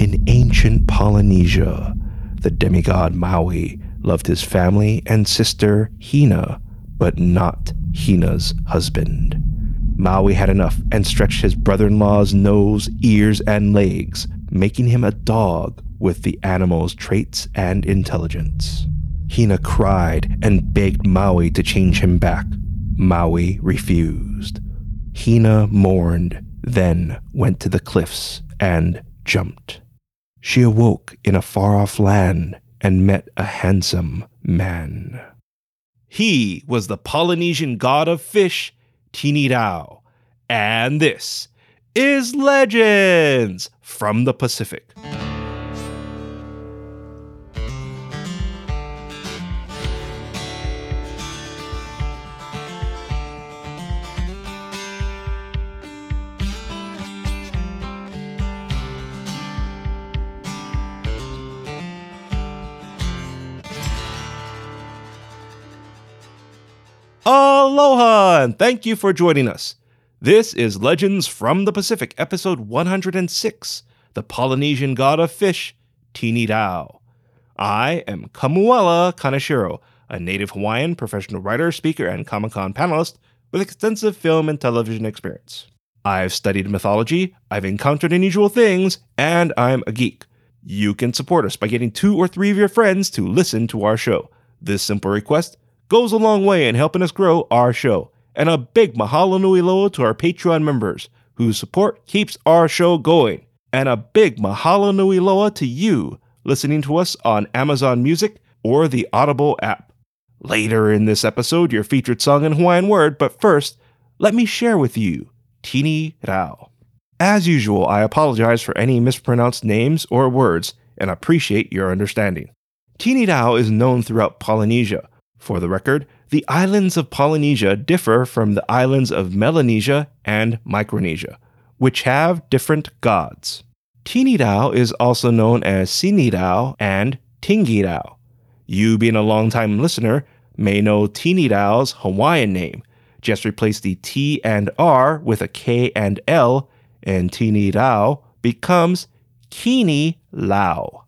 In ancient Polynesia, the demigod Maui loved his family and sister Hina, but not Hina's husband. Maui had enough and stretched his brother in law's nose, ears, and legs, making him a dog with the animal's traits and intelligence. Hina cried and begged Maui to change him back. Maui refused. Hina mourned, then went to the cliffs and jumped. She awoke in a far off land and met a handsome man. He was the Polynesian god of fish, Tinirao. And this is Legends from the Pacific. Aloha, and thank you for joining us. This is Legends from the Pacific, episode 106 The Polynesian God of Fish, Tinirao. I am Kamuela Kaneshiro, a native Hawaiian professional writer, speaker, and Comic Con panelist with extensive film and television experience. I've studied mythology, I've encountered unusual things, and I'm a geek. You can support us by getting two or three of your friends to listen to our show. This simple request goes a long way in helping us grow our show. And a big mahalo nui loa to our Patreon members, whose support keeps our show going. And a big mahalo nui loa to you listening to us on Amazon Music or the Audible app. Later in this episode, your featured song in Hawaiian word, but first, let me share with you Tini Rao. As usual, I apologize for any mispronounced names or words and appreciate your understanding. Tini Rao is known throughout Polynesia, for the record, the islands of Polynesia differ from the islands of Melanesia and Micronesia, which have different gods. Tinirao is also known as Sinirao and Tingirao. You, being a long-time listener, may know Tinirao's Hawaiian name. Just replace the T and R with a K and L, and Tinirao becomes Kini Lao.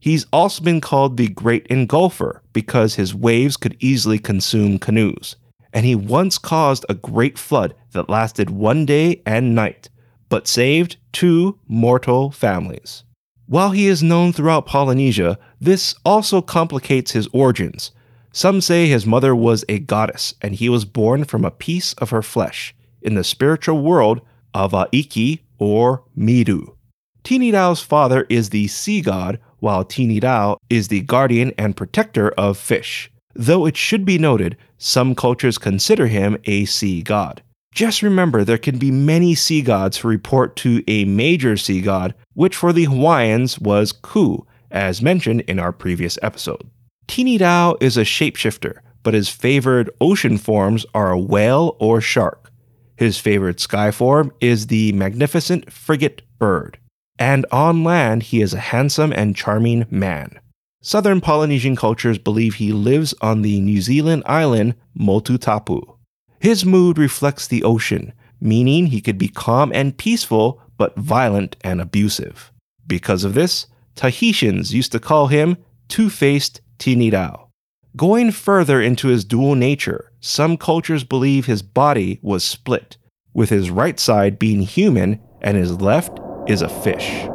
He's also been called the Great Engulfer because his waves could easily consume canoes. And he once caused a great flood that lasted one day and night, but saved two mortal families. While he is known throughout Polynesia, this also complicates his origins. Some say his mother was a goddess and he was born from a piece of her flesh in the spiritual world of Aiki or Miru. Tinirao's father is the sea god while Tinirao is the guardian and protector of fish. Though it should be noted, some cultures consider him a sea god. Just remember there can be many sea gods who report to a major sea god, which for the Hawaiians was Ku, as mentioned in our previous episode. Tinirao is a shapeshifter, but his favored ocean forms are a whale or shark. His favorite sky form is the magnificent frigate bird and on land he is a handsome and charming man. Southern Polynesian cultures believe he lives on the New Zealand island Motutapu. His mood reflects the ocean, meaning he could be calm and peaceful, but violent and abusive. Because of this, Tahitians used to call him Two Faced Tinirao. Going further into his dual nature, some cultures believe his body was split, with his right side being human and his left is a fish.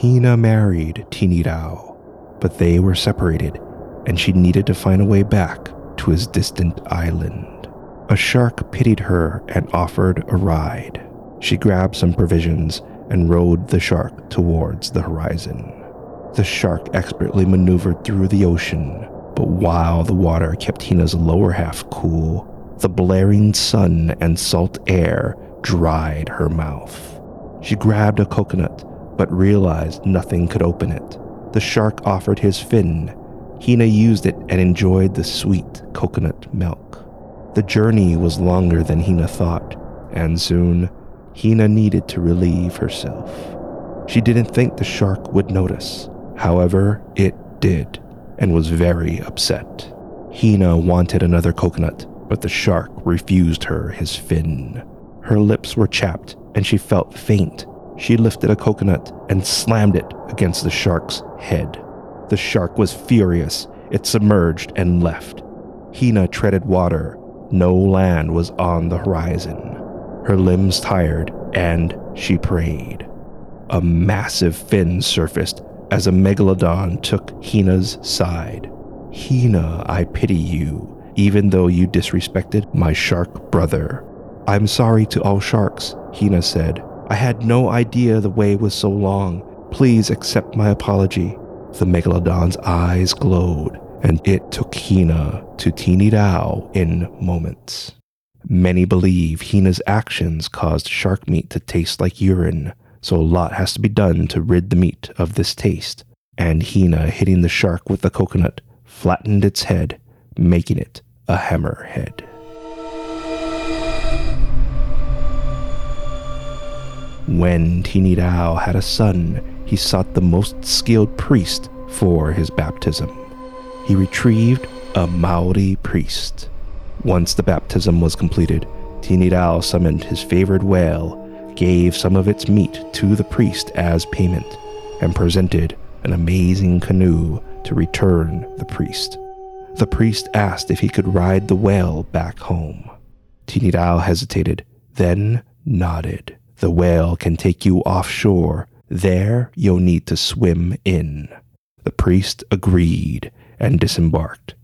Hina married Tinirao, but they were separated, and she needed to find a way back to his distant island. A shark pitied her and offered a ride. She grabbed some provisions and rode the shark towards the horizon. The shark expertly maneuvered through the ocean, but while the water kept Hina's lower half cool, the blaring sun and salt air dried her mouth. She grabbed a coconut, but realized nothing could open it. The shark offered his fin. Hina used it and enjoyed the sweet coconut milk. The journey was longer than Hina thought, and soon Hina needed to relieve herself. She didn't think the shark would notice. However, it did, and was very upset. Hina wanted another coconut, but the shark refused her his fin. Her lips were chapped, and she felt faint. she lifted a coconut and slammed it against the shark's head. The shark was furious. It submerged and left. Hina treaded water. No land was on the horizon. Her limbs tired, and she prayed. A massive fin surfaced as a megalodon took Hina's side. Hina, I pity you, even though you disrespected my shark brother. I'm sorry to all sharks, Hina said. I had no idea the way was so long. Please accept my apology. The megalodon's eyes glowed, and it took Hina to Tinirao in moments. Many believe Hina's actions caused shark meat to taste like urine, so a lot has to be done to rid the meat of this taste. And Hina hitting the shark with the coconut flattened its head, making it a hammerhead. When Tinirao had a son, he sought the most skilled priest for his baptism. He retrieved a Maori priest. Once the baptism was completed, Tinirao summoned his favored whale, gave some of its meat to the priest as payment, and presented an amazing canoe to return the priest. The priest asked if he could ride the whale back home. Tinirao hesitated, then nodded. The whale can take you offshore. There you'll need to swim in. The priest agreed and disembarked.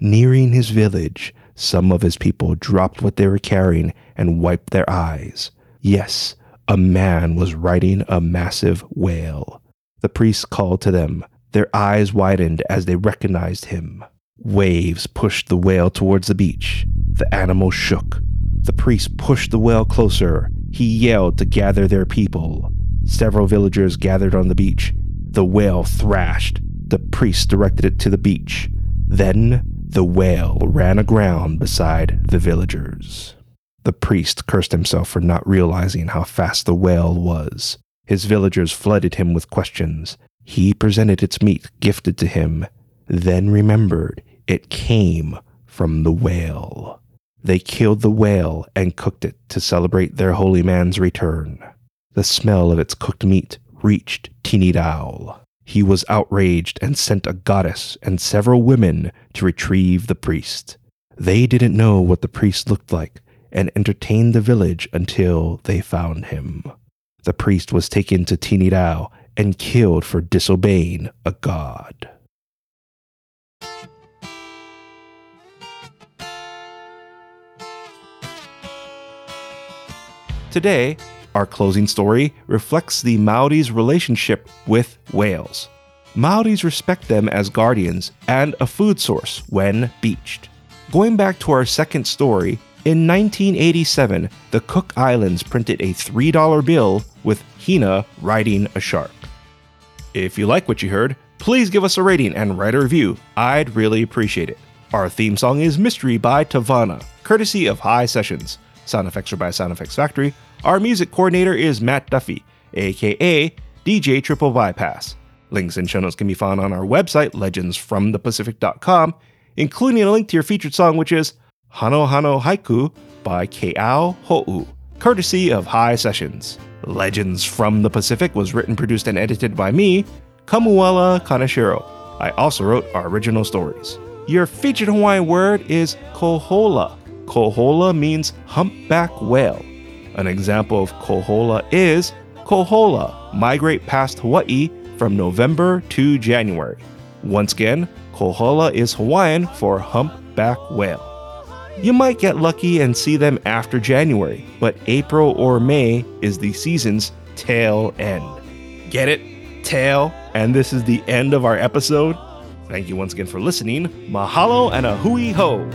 Nearing his village, some of his people dropped what they were carrying and wiped their eyes. Yes, a man was riding a massive whale. The priest called to them. Their eyes widened as they recognized him. Waves pushed the whale towards the beach. The animal shook. The priest pushed the whale closer. He yelled to gather their people. Several villagers gathered on the beach. The whale thrashed. The priest directed it to the beach. Then the whale ran aground beside the villagers. The priest cursed himself for not realizing how fast the whale was. His villagers flooded him with questions. He presented its meat gifted to him, then remembered it came from the whale. They killed the whale and cooked it to celebrate their holy man's return. The smell of its cooked meat reached Tinirao. He was outraged and sent a goddess and several women to retrieve the priest. They didn't know what the priest looked like and entertained the village until they found him. The priest was taken to Tinirao and killed for disobeying a god. Today, our closing story reflects the Maori's relationship with whales. Maoris respect them as guardians and a food source when beached. Going back to our second story, in 1987, the Cook Islands printed a $3 bill with Hina riding a shark. If you like what you heard, please give us a rating and write a review. I'd really appreciate it. Our theme song is Mystery by Tavana, courtesy of High Sessions. Sound effects are by Sound Effects Factory. Our music coordinator is Matt Duffy, aka DJ Triple Bypass. Links and show notes can be found on our website, legendsfromthepacific.com, including a link to your featured song, which is Hano Hano Haiku by Keao Ho'u, courtesy of High Sessions. Legends from the Pacific was written, produced, and edited by me, Kamuela Kaneshiro. I also wrote our original stories. Your featured Hawaiian word is kohola. Kohola means humpback whale. An example of kohola is kohola, migrate past Hawaii from November to January. Once again, kohola is Hawaiian for humpback whale. You might get lucky and see them after January, but April or May is the season's tail end. Get it? Tail? And this is the end of our episode. Thank you once again for listening. Mahalo and a hui ho!